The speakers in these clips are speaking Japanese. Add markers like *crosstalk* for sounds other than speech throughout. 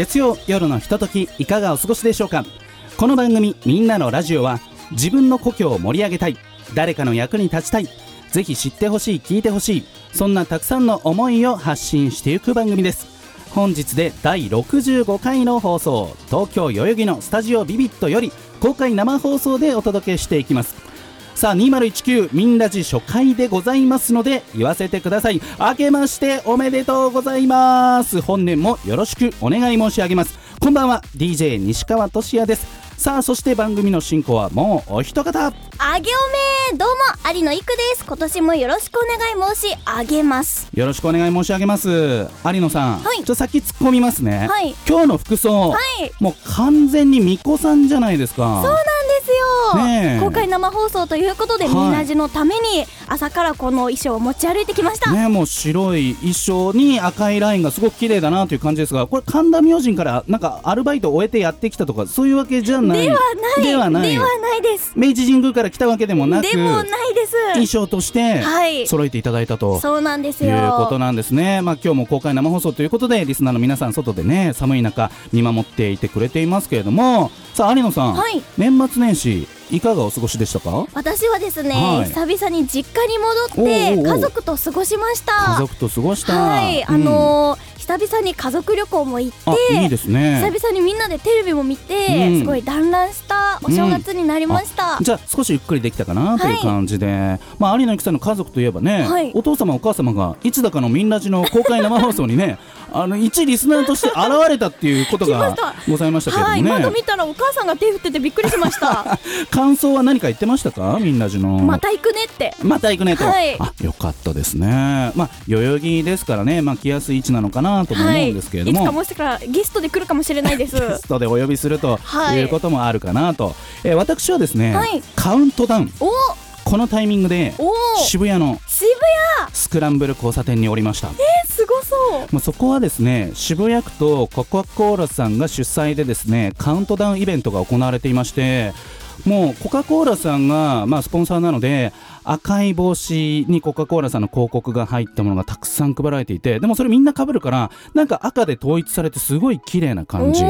月曜夜のひとときいかがお過ごしでしょうか？この番組「みんなのラジオは」自分の故郷を盛り上げたい誰かの役に立ちたいぜひ知ってほしい聞いてほしいそんなたくさんの思いを発信していく番組です。本日で第65回の放送東京代々木のスタジオビビットより公開生放送でお届けしていきます。さあ2019みんなじ初回でございますので言わせてください。明けましておめでとうございます。本年もよろしくお願い申し上げます。こんばんは DJ 西川俊也です。さあそして番組の進行はもうお一方。あげおめどうも有野いくです。今年もよろしくお願い申し上げます。よろしくお願い申し上げます。有野さん、はい。ちょっと先突っ込みますね、はい。今日の服装、はい。もう完全に巫女さんじゃないですか。そうなんよ、公開生放送ということで、はい。みなじのために朝からこの衣装を持ち歩いてきました、ねもう白い衣装に赤いラインがすごく綺麗だなという感じですがこれ神田明神からなんかアルバイトを終えてやってきたとかそういうわけじゃない。ではない。ではない。ではないです。明治神宮から来たわけでもなくでもないです。衣装としてはい。揃えていただいたと、そうなんですいようことなんですね、まあ、今日も公開生放送ということでリスナーの皆さん外でね寒い中見守っていてくれていますけれども。さあ有野さん、はい。年末年始いかがお過ごしでしたか？私はですね、はい。久々に実家に戻って家族と過ごしました。家族と過ごした。はい、あうん。のー久々に家族旅行も行ってあいいですね。久々にみんなでテレビも見て、うん。すごい団らんしたお正月になりました、じゃあ少しゆっくりできたかなという感じで、まあ有野由紀さんの家族といえばね、はい。お父様お母様がいつだかのみんなじの公開生放送にね *laughs* あの一リスナーとして現れたっていうことがございましたけれどもはい、ね、窓見たらお母さんが手振っててびっくりしました。*laughs* 感想は何か言ってましたか？みんなじの。また行くねって。また行くねと、はい。あよかったですね。まあ代々木ですからね。まあ来やすい位置なのかなとも思うんですけれども、はい、いつかもしかしたらゲストで来るかもしれないです。*laughs* ゲストでお呼びするとはい。いうこともあるかなと、えー私はですね、はい。カウントダウン。お。このタイミングでお。渋谷の渋スクランブル交差点におりました。谷すごそう。もうそこはですね渋谷区とコカ・コーラさんが主催でですねカウントダウンイベントが行われていましてもうコカ・コーラさんが、まあ、スポンサーなので赤い帽子にコカ・コーラさんの広告が入ったものがたくさん配られていてでもそれみんな被るからなんか赤で統一されてすごい綺麗な感じ。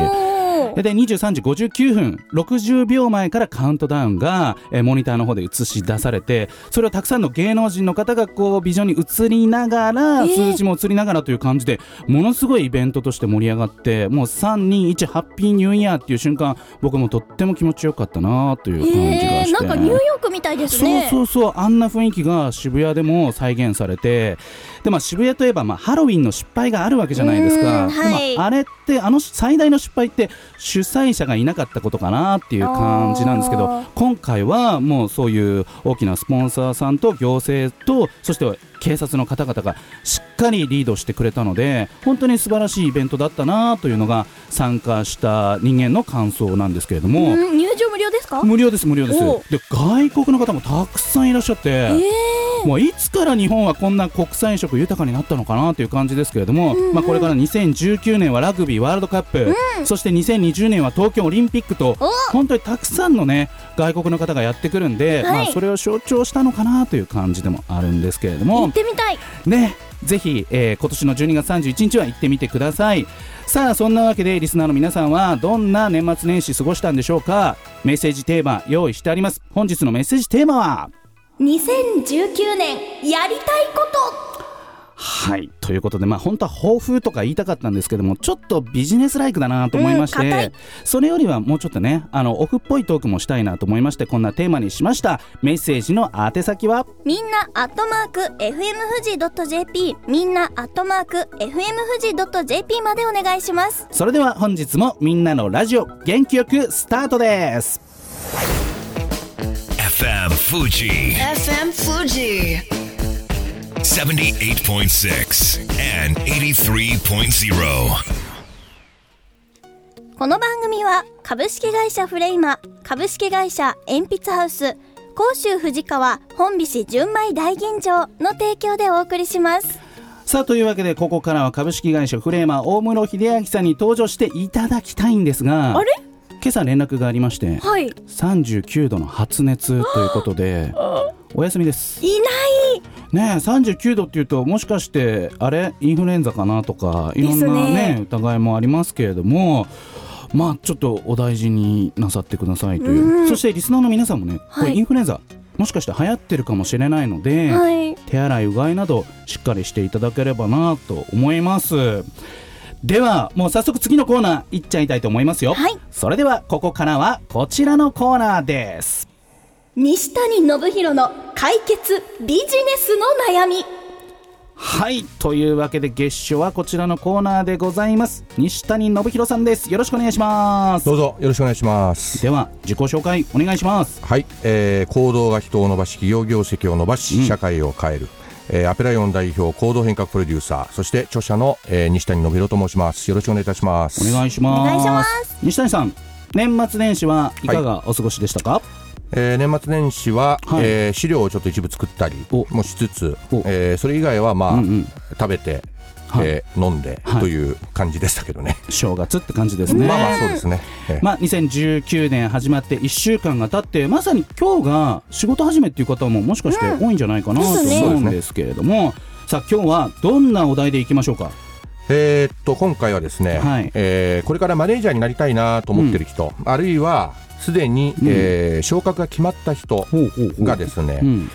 おーで23時59分60秒前からカウントダウンが、えーモニターの方で映し出されてそれをたくさんの芸能人の方がこうビジョンに映りながら、えー。数字も映りながらという感じでものすごいイベントとして盛り上がってもう321ハッピーニューイヤーっていう瞬間僕もとっても気持ちよかったなという感じがえー、して、なんかニューヨークみたいですね。そうそうそうあんな雰囲気が渋谷でも再現されてで、まあ、渋谷といえば、まあ、ハロウィンの失敗があるわけじゃないですか、うんはい。でもあれってあの最大の失敗って主催者がいなかったことかなっていう感じなんですけど今回はもうそういう大きなスポンサーさんと行政とそして警察の方々がしっかりリードしてくれたので本当に素晴らしいイベントだったなというのが参加した人間の感想なんですけれども。うん入場無料ですか？無料です無料です。おで外国の方もたくさんいらっしゃって、えー、もういつから日本はこんな国際色豊かになったのかなという感じですけれども、うんうん。まあ、これから2019年はラグビーワールドカップ、そして2020年は東京オリンピックとお。本当にたくさんのね外国の方がやってくるんで、はい。まあ、それを象徴したのかなという感じでもあるんですけれども。行ってみたい。ねぜひ、えー今年の12月31日は行ってみてください。さあそんなわけでリスナーの皆さんはどんな年末年始過ごしたんでしょうか？メッセージテーマ用意してあります。本日のメッセージテーマは？2019年やりたいことはい。ということでまあ本当は抱負とか言いたかったんですけどもちょっとビジネスライクだなと思いまして、それよりはもうちょっとねあのオフっぽいトークもしたいなと思いましてこんなテーマにしました。メッセージの宛先は？みんなアットマーク FM 富士 .jp みんなアットマーク FM 富士 .jp までお願いします。それでは本日もみんなのラジオ元気よくスタートです。FM Fuji FM Fuji. 78.6 and 83.0. この番組は株式会社フレイマ株式会社鉛筆ハウス甲州藤川本菱純米大吟醸の提供でお送りします。さあというわけでここからは株式会社フレーマー大室秀明さんに登場していただきたいんですがあれ？今朝連絡がありましてはい。い39度の発熱ということでお休みです。ないねえ39度っていうともしかしてあれインフルエンザかなとかいろんなねね。疑いもありますけれどもまあちょっとお大事になさってくださいという。そしてリスナーの皆さんもねこはい。れインフルエンザもしかして流行ってるかもしれないので、はい。手洗いうがいなどしっかりしていただければなと思います。ではもう早速次のコーナー行っちゃいたいと思いますよ、はい。それではここからはこちらのコーナーです西谷信弘の解決ビジネスの悩み。はいというわけで月初はこちらのコーナーでございます。西谷信弘さんです。よろしくお願いします。どうぞよろしくお願いします。では自己紹介お願いします。はい、えー行動が人を伸ばし、企業業績を伸ばし、うん。社会を変える。えーアペライオン代表行動変革プロデューサー。そして著者の、えー西谷信弘と申します。よろしくお願いいたします。お願いします。お願いします。西谷さん年末年始はいかがお過ごしでしたか、えー年末年始は、はい。えー資料をちょっと一部作ったりお。もしつつお、えーそれ以外はまあ、うんうん。食べて、はい。えー飲んで、はい。という感じでしたけどね。正月って感じですね。まあまあそうですね、えーまあ、2019年始まって1週間が経ってまさに今日が仕事始めっていう方ももしかして多いんじゃないかなと思うんですけれども、さあ今日はどんなお題でいきましょうか？えーっと今回はですね、はい。えーこれからマネージャーになりたいなと思ってる人、あるいはすでに、うん。えー昇格が決まった人がですね、うん、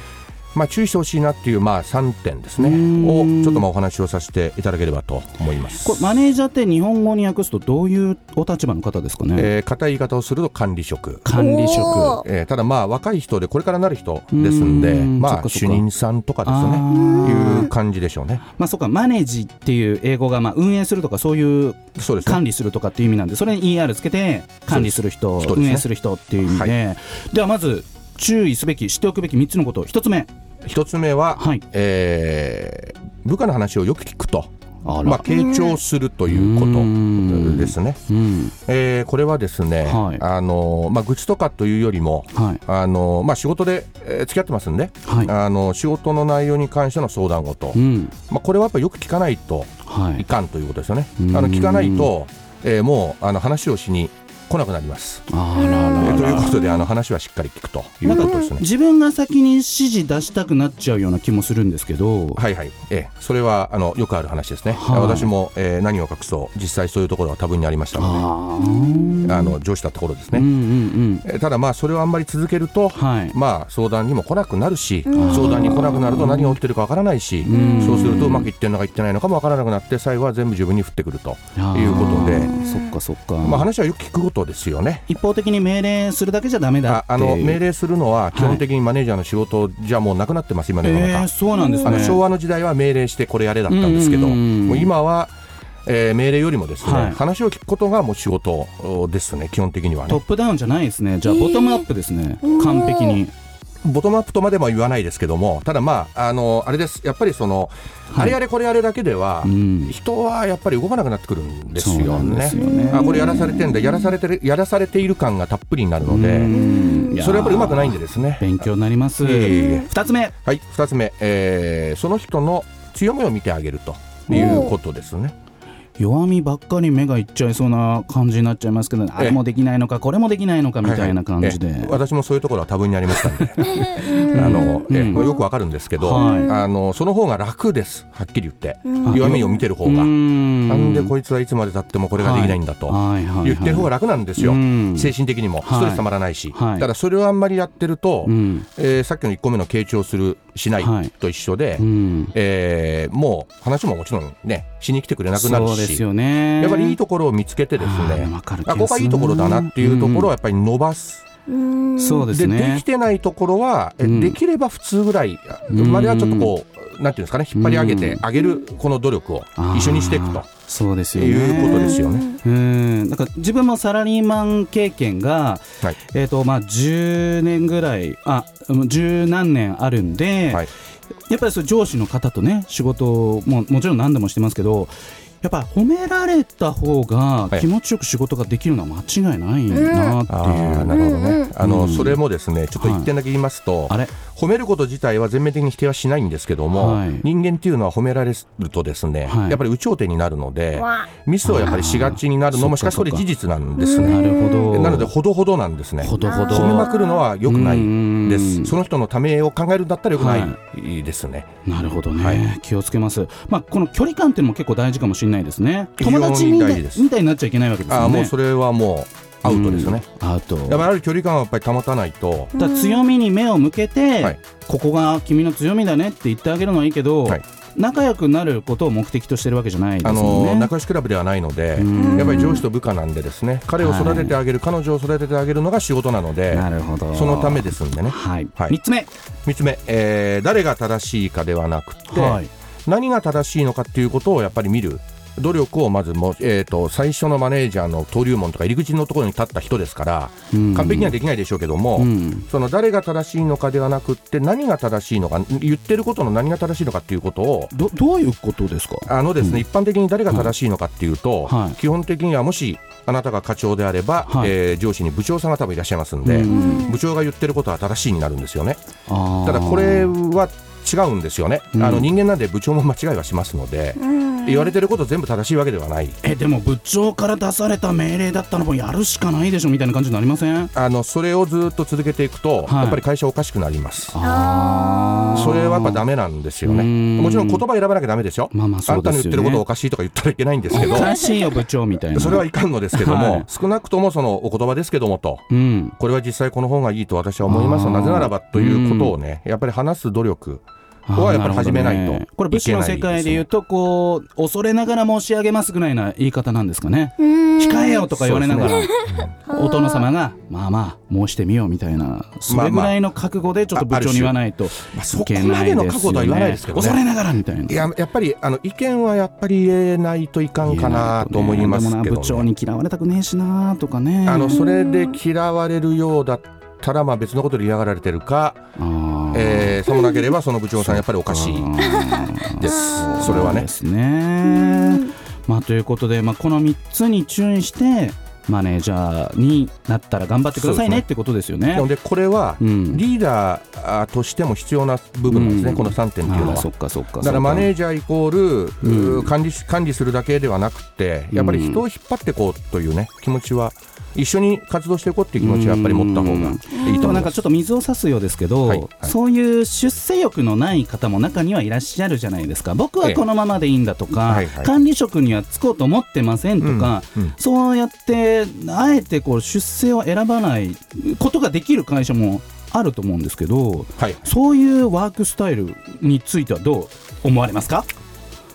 まあ、注意してほしいなっていう、まあ、3点ですね。うん。をちょっとまあお話をさせていただければと思います。これマネージャーって日本語に訳すとどういうお立場の方ですかね、えー硬い言い方をすると管理職、管理職。えーただまあ若い人でこれからなる人ですんでまあ主任さんとかですあねー。いう感じでしょうね。まあそうかマネージっていう英語がまあ運営するとかそういうそうですね。管理するとかっていう意味なんでそれに ER つけて管理する人、ね。運営する人っていう意味で、ではまず注意すべき知っておくべき3つのこと。1つ目一つ目は、はい。えー部下の話をよく聞くと。あら。まあ、傾聴するというこうん。とですね、うん。えーこれはですね、はい。あのまあ、愚痴とかというよりもはい。あの、まあ、仕事で、えー付き合ってますんで、はい。あの仕事の内容に関しての相談事、うん。まあ、これはやっぱりよく聞かないとはい。いかんということですよね。うん。あの聞かないと、えーもうあの話をしに来なくなります。あららということであの話はしっかり聞くと。いうことですね。自分が先に指示出したくなっちゃうような気もするんですけど、はいはい、えーそれはあのよくある話ですね。はい。私も、えー何を隠そう。実際そういうところは多分にありましたので、あの上司だった頃ですね。うんうんうん。えーただまあそれをあんまり続けると、はい。まあ相談にも来なくなるし、うん。相談に来なくなると何が起きてるかわからないし、ん。そうするとうまくいってるのかいってないのかもわからなくなって最後は全部自分に降ってくるということで、そっかそっか、まあ話はよく聞くことですよね。一方的に命令するだけじゃダメだっていう。ああの命令するのは基本的にマネージャーの仕事じゃもうなくなってます今の世の中、えー、そうなんですね。あの昭和の時代は命令してこれやれだったんですけど、もう今は、えー命令よりもですね、はい。話を聞くことがもう仕事ですね基本的にはね。トップダウンじゃないですね。じゃあボトムアップですね、完璧にボトムアップとまでも言わないですけどもただまああのあれです。やっぱりその、はい。あれやれこれやれだけでは、うん。人はやっぱり動かなくなってくるんですよね。すよね。あこれやらされてんだ。やらされてるやらされている感がたっぷりになるので、それはやっぱりうまくないんでですね。勉強になります、いえいえ。いえ二つ目。はい2つ目、えーその人の強みを見てあげるということですね弱みばっかり目がいっちゃいそうな感じになっちゃいますけど、あれもできないのかこれもできないのかみたいな感じで、はい。はいえ私もそういうところは多分にありましたんであの、えよくわかるんですけど、はい。あのその方が楽ですはっきり言って、うん。弱みを見てる方が、うん。なんでこいつはいつまでたってもこれができないんだと、言ってる方が楽なんですよ、うん。精神的にも。はい。ストレスたまらないし、はい。ただそれをあんまりやってると、うん。えーさっきの1個目の傾聴するしないはいと一緒で、うん。えーもう話ももちろんねしに来てくれなくなるしですよね。やっぱりいいところを見つけてですあねあここがいいところだなっていうところをやっぱり伸ばす、うんそうですでね。できてないところは、えうん。できれば普通ぐらいうんまではちょっとこうなんていうんですかね引っ張り上げてあげるこの努力を一緒にしていくと。そうですよね。いうことですよね。うん。なんか自分もサラリーマン経験が、はい。えーとまあ、10年ぐらいあうん十何年あるんで、はい。やっぱりそう上司の方とね仕事ももちろん何でもしてますけどやっぱ褒められた方がはい。気持ちよく仕事ができるのは間違いないなっていう、るほどね、あのうん。それもですねちょっと一点だけ言いますと、あれ？褒めること自体は全面的に否定はしないんですけども、はい。人間っていうのは褒められるとですね、はい。やっぱり有頂天になるのでわミスをやっぱりしがちになるのもしかしこれ事実なんですね。なるほど。なのでほどほどなんですね。ほどほど。褒めまくるのは良くないうん。です。その人のためを考えるんだったら良くなはいですね、なるほどね、はい。気をつけます、まあ、この距離感っていうのも結構大事かもしれないですね。友達みたいみたいになっちゃいけないわけですよね。ああもうそれはもうアウトですね、うん。アウトやっぱりある距離感をやっぱり保たないと、だ強みに目を向けて、はい。ここが君の強みだねって言ってあげるのはいいけど、はい。仲良くなることを目的としてるわけじゃないですあもんね。の仲良しクラブではないので、うん。やっぱり上司と部下なんでですね。彼を育ててあげる、彼女を育ててあげるのが仕事なのでなるほど。そのためですんでね。はい、はい。3つ目、3つ目、えー誰が正しいかではなくて、はい。何が正しいのかっていうことをやっぱり見る努力をまずも、えー、と最初のマネージャーの登竜門とか入り口のところに立った人ですから、うん。完璧にはできないでしょうけども、うん。その誰が正しいのかではなくって何が正しいのか言ってることの何が正しいのかっていうことをどどういうことですか？あのですね、一般的に誰が正しいのかっていうと、はい。基本的にはもしあなたが課長であれば、はい。えー上司に部長さんが多分いらっしゃいますんで、うん。部長が言ってることは正しいになるんですよね。ただこれは違うんですよね、うん。あの人間なんで部長も間違いはしますので、言われてること全部正しいわけではない。えでも部長から出された命令だったらもうやるしかないでしょみたいな感じになりません？あのそれをずっと続けていくと、はい。やっぱり会社おかしくなります。それはやっぱダメなんですよね。うん。もちろん言葉選ばなきゃダメですよ,、まあまあね。んたの言ってることおかしいとか言ったらいけないんですけど。おかしいよ部長みたいな。それはいかんのですけども、はい。少なくともそのお言葉ですけどもと。うん。これは実際この方がいいと私は思います。なぜならばということをね、やっぱり話す努力はやっぱり始めないと。ねこれ武士の世界で言うとこう恐れながら申し上げますぐらいな言い方なんですかね。控えよとか言われながら、そうでお殿様がまあまあ申してみようみたいなそれぐらいの覚悟でちょっと部長に言わないといまあそこけまないですよでの覚悟とは言わないねですけどね。恐れながらみたいな。いややっぱりあの意見はやっぱり言えないといかんかなと思いますけど、でもな部長ね、に嫌われたくねえしなとかねあのそれで嫌われるようだったら、まあ、別のことで嫌がられてるか、えー、さもなければその部長さんやっぱりおかしい。です。それはね。ですね。まあ、ということで、まあ、この3つに注意してマネージャーになったら頑張ってくださいねってことですよね。なのでこれはうん。リーダーとしても必要な部分なんですね、うん。この3点っていうのは。そっかそっかだからマネージジャーイコール、うん。管理し管理するだけではなくてやっぱり人を引っ張っていこうというね気持ちは一緒に活動していこうっていう気持ちはやっぱり持った方がいいと思います。なんかちょっと水を差すようですけど、はいはい。そういう出世欲のない方も中にはいらっしゃるじゃないですか。僕はこのままでいいんだとか、はいはい。管理職には就こうと思ってませんとか、うんうん。そうやってあえてこう出世を選ばないことができる会社もあると思うんですけどはい。そういうワークスタイルについてはどう思われますか、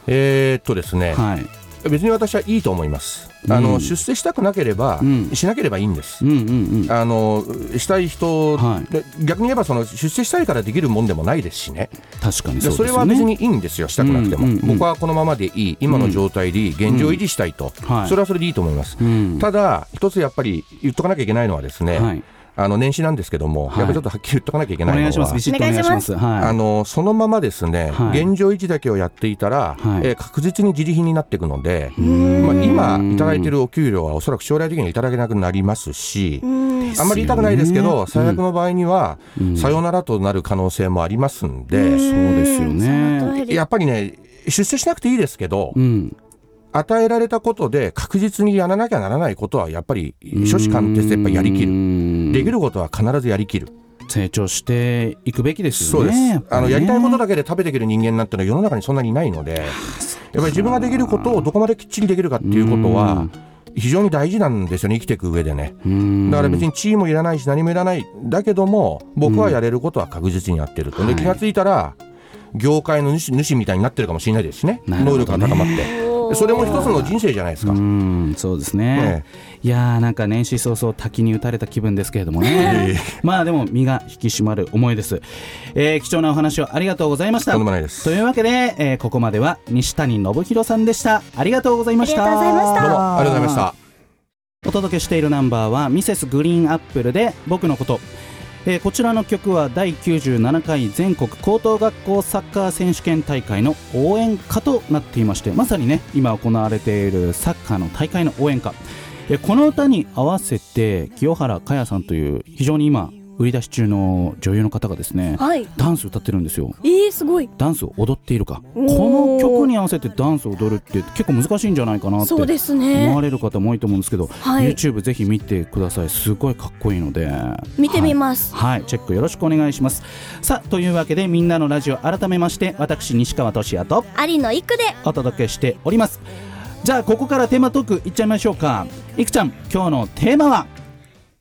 えーっとですね、はい。別に私はいいと思いますあの、うん出世したくなければ、うん。しなければいいんです、うんうんうん。あのしたい人、はい。で逆に言えばその出世したいからできるもんでもないですしね。確かにね。それは別にいいんですよ。したくなくても、うんうんうん。僕はこのままでいい。今の状態でいい。現状維持したいと、はい。それはそれでいいと思います、うん。ただ一つやっぱり言っとかなきゃいけないのはですね、はいあの年始なんですけども、はい。やっぱりちょっとはっきり言っとかなきゃいけおないのは。願いします。ビシッとお願いします。はい。あのそのままですね、はい。現状維持だけをやっていたら、はい。えー確実に自利品になっていくので、まあ、今いただいているお給料はおそらく将来的にはいただけなくなりますし、あんまり言いたくないですけど、最悪の場合には、さよならとなる可能性もありますんで、そうですよね。やっぱりね、出世しなくていいですけど、うん与えられたことで確実にやらなきゃならないことは、やっぱり、初志貫徹でやっぱりやりきる。るできることは必ずやりきる。成長していくべきですそうですよね。やっぱりねあのやりたいことだけで食べていける人間なんてのは世の中にそんなにいないので、やっぱり自分ができることをどこまできっちりできるかっていうことは、非常に大事なんですよね、生きていく上でね。うんだから別に地位もいらないし、何もいらない。だけども、僕はやれることは確実にやってると。はいで、気がついたら、業界の主主みたいになってるかもしれないですね能力が高まって。でそれも一つの人生じゃないですか。うんそうですね、いやーなんか年始早々滝に打たれた気分ですけれどもね。まあでも身が引き締まる思いです、えー貴重なお話をありがとうございました。とんでもないです。というわけで、えーここまでは西谷信弘さんでした。ありがとうございました。ありがとうございました。どうもありがとうございました。お届けしているナンバーはミセスグリーンアップルで僕のことえーこちらの曲は第97回全国高等学校サッカー選手権大会の応援歌となっていましてまさにね今行われているサッカーの大会の応援歌。えーこの歌に合わせて清原果耶さんという非常に今売り出し中の女優の方がですねはい。ダンス歌ってるんですよ。えー、すごい。ダンスを踊っているか。この曲に合わせてダンスを踊るって結構難しいんじゃないかなって思ね。われる方も多いと思うんですけど、はい。YouTube ぜひ見てください。すごいかっこいいので。見てみます。はい、はい。チェックよろしくお願いします。さあというわけでみんなのラジオ改めまして私西川俊也と有野いくで。お届けしております。じゃあここからテーマトークいっちゃいましょうか。いくちゃん今日のテーマは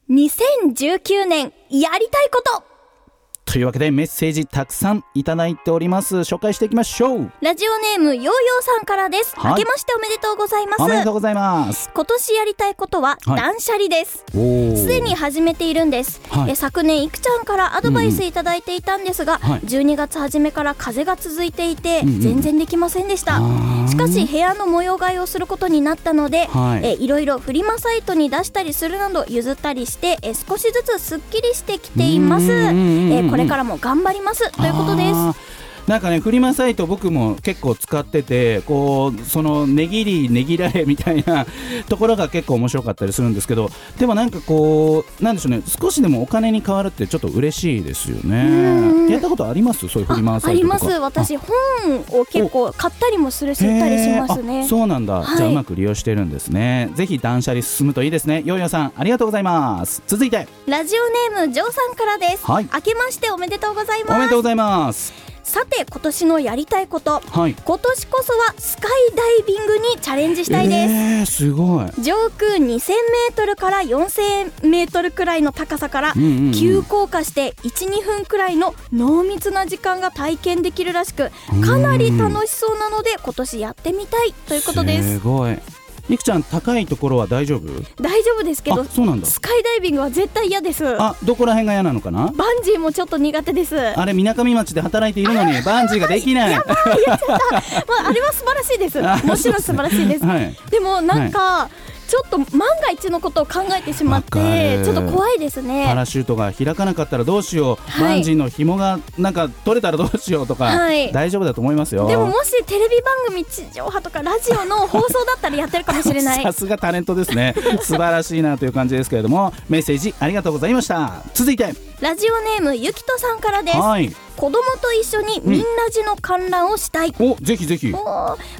？2019年やりたいこと。というわけでメッセージたくさんいただいております。紹介していきましょう。ラジオネームヨーヨーさんからです、はい。明けましておめでとうございます。おめでとうございます。今年やりたいことははい。断捨離です。おすでに始めているんです、はい。え昨年いくちゃんからアドバイスいただいていたんですが、はい。12月初めから風が続いていて、うんうん全然できませんでした。しかし部屋の模様替えをすることになったので、はい。えいろいろフリマサイトに出したりするなど譲ったりしてえ少しずつすっきりしてきています、うんうんうんうんえここれからも頑張ります。ということです。なんかねフリマサイト僕も結構使っててこうその値切り値切られみたいなところが結構面白かったりするんですけどでもなんかこうなんでしょうね少しでもお金に変わるってちょっと嬉しいですようん。ねやったことあります？そういうフリマあサイトとか。あります私本を結構買ったりもするし売ったりしますね。あそうなんだ、はい。じゃあうまく利用してるんですね。ぜひ断捨離進むといいですね。ヨーヨーさんありがとうございます。続いて。ラジオネームジョーさんからです、はい。明けましておめでとうございおめまですとうございますさて今年のやりたいこと。はい。今年こそはスカイダイビングにチャレンジしたいです、えー、すごい。上空2000メートルから4000メートルくらいの高さから急降下して12分くらいの濃密な時間が体験できるらしくかなり楽しそうなので今年やってみたいということです。すごいいくちゃん高いところは大丈夫？大丈夫ですけどあそうなんだ。スカイダイビングは絶対嫌です。バあどこら辺が嫌なのかな？ンジーもちょっと苦手です。あれみなかみ町で働いているのにバンジーができない。まあ、あれは素晴らしいです。*laughs* あもちろん素晴らしいです。はい。でもなんか、ちょっと万が一のことを考えてしまってちょっと怖いですパねラシュートが開かなかったらどうしよう、はい。バンジーの紐がなんか取れたらどうしようとか、はい。大丈夫だと思いますよ。でももしテレビ番組地上波とかラジオの放送だったらやってるかもしれない。*laughs* さすがタレントですね。*laughs* 素晴らしいなという感じですけれどもメッセージありがとうございました。続いて。ラジオネームゆきとさんからです。はい子供と一緒にみんなじの観覧をしたい、おぜひぜひ。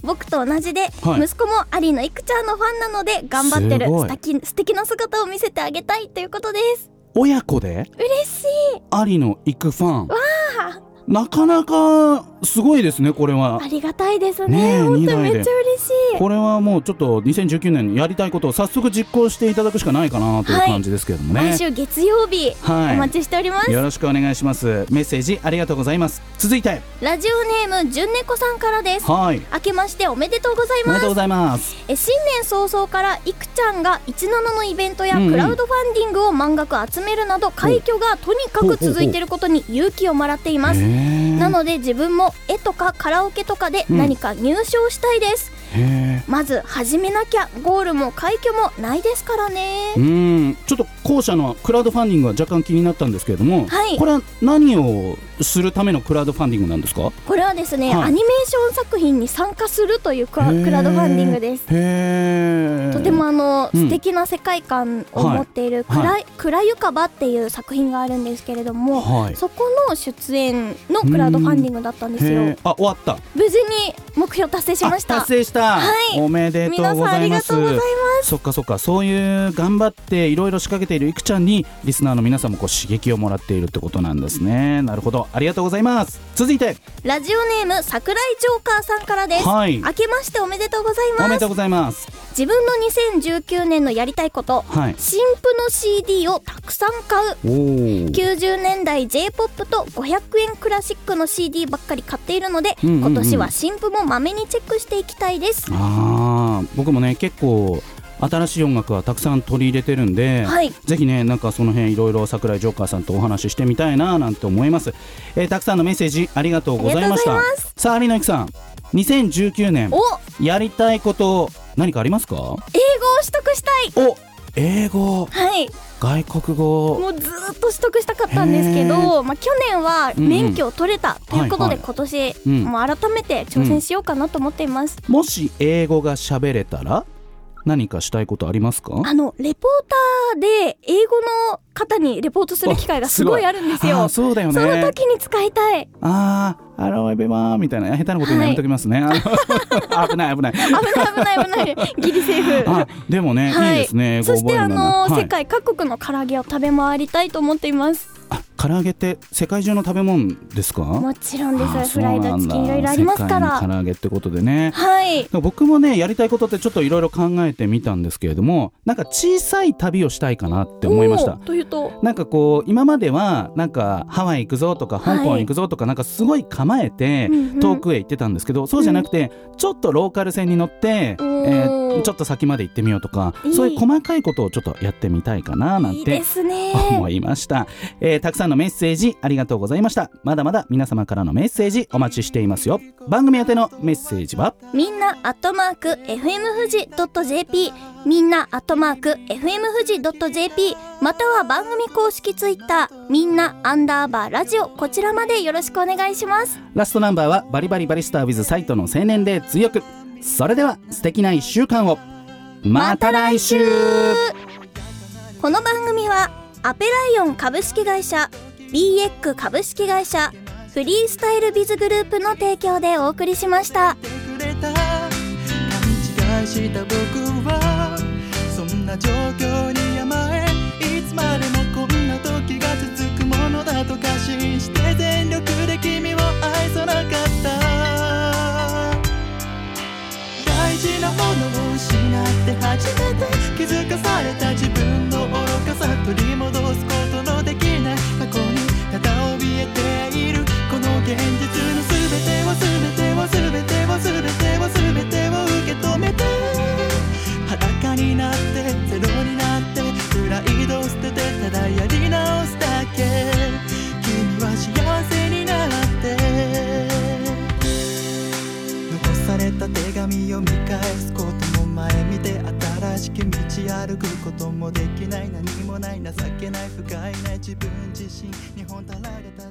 僕と同じで、はい。息子もアリのいくちゃんのファンなので頑張ってるすごい。素敵素敵な姿を見せてあげたいということです。親子で？嬉しい。アリの行くファン。あなかなかすごいですねこれは。ありがたいですね。えね本当めっちゃ嬉しい。これはもうちょっと2019年にやりたいことを早速実行していただくしかないかなというはい。感じですけれどもね、毎週月曜日、はい。お待ちしております。よろしくお願いします。メッセージありがとうございます。続いて。ラジオネームじゅんねこさんからです。はい。明けましておめでとうございまおめですとうございます。え新年早々からいくちゃんが17のイベントやうんうん。クラウドファンディングを満額集めるなど快挙がとにかく続いていることに勇気をもらっています。へーなので自分も絵とかカラオケとかで何か入賞したいです、へまず始めなきゃゴールも快挙もないですからね。ーうん。ちょっと後者のクラウドファンディングは若干気になったんですけれども、はい。これは何をするためのクラウドファンディングなんですか？これはですね、はい。アニメーション作品に参加するというクラクラウドファンディングです。とてもあの、うん。素敵な世界観を持っているはい。暗い「暗ゆかば」っていう作品があるんですけれども、はい。そこの出演のクラウドファンディングだったんですよ。あ終わった。無事に目標達成しました。あ達成した、はい。おめでとう皆さんあございます。りがとうございます。そっかそっか。そういう頑張っていろいろ仕掛けているいくちゃんにリスナーの皆さんもこう刺激をもらっているってことなんですね。なるほどありがとうございます。続いて。ラジオネーム桜井ジョーカーさんからです、はい。明けましておめでとうございます。おめでとうございます。自分の2019年のやりたいことはい。新婦の CD をたくさん買う。おお90年代 J-POP と500円クラシックの CD ばっかり買っているので、うんうんうん。今年は新婦もまめにチェックしていきたいです。あー。僕もね結構新しい音楽はたくさん取り入れてるんで、はい。ぜひねなんかその辺いろいろ桜井ジョーカーさんとお話ししてみたいななんて思います、えーたくさんのメッセージありがとうございました。さあ有野由紀さん。2019年やりたいこと何かありますか？語を取得したい。お英語。はい。外国語。もうずーっと取得したかったんですけど、まあ、去年は免許を取れたということで、今年、うん。もう改めて挑戦しようかなと思っています、もし英語が喋れたら？何かしたいことありますか？あのレポーターで英語の方にレポートする機会がすごいあるんですよ。そうだよね。その時に使いたい。ああ、ハローエベバーみたいな下手なことやめときますね。あの危ない危ない。危ない危ない危ない。ギリセーフ。あ、でもね、はい。いですね。そしてあの、はい。世界各国の唐揚げを食べ回りたいと思っています。あ、唐揚げって世界中の食べ物ですか？もちろんであすフライドチキンいろいろありますか世界らの唐揚げってことでね。はい。僕もねやりたいことってちょっといろいろ考えてみたんですけれどもなんか小さい旅をしたいかなって思いました。というと？なんかこう今まではなんかハワイ行くぞとか香港行くぞとかなんかすごい構えてうんうん。遠くへ行ってたんですけどそうじゃなくてちょっとローカル線に乗って、えおーーちょっと先まで行ってみようとかいい。そういう細かいことをちょっとやってみたいかななんいいて思いました、えーたくさんのメッセージありがとうございました。まだまだ皆様からのメッセージお待ちしていますよ。番組宛てのメッセージは？みんなアットマーク FM 富士 .jp みんなアットマーク FM 富士 .jp または番組公式ツイッター。みんなアンダーバーラジオ。こちらまでよろしくお願いします。ラストナンバーはバリバリバリスター with サイトの青年で強く。それでは素敵な1週間を。また来週。この番組はアペライオン株式会社 BX 株式会社フリースタイルビズグループの提供でお送りしました。勘違いした僕はそんな状況に甘えいつまでもこんな時が続くものだと過信して全力で君を愛さなかった。大事なものを失って初めて気づかされた自分。さ取り戻すことのできない過去にただ怯えているこの現実の全てを全てを全てを全てを全てを受け止めて裸になってゼロになってプライドを捨ててただやり直すだけ君は幸せになって残された手紙を見返すことも前見て新しき道歩くこともできない何ない情けない不甲斐ない自分自身日本たられた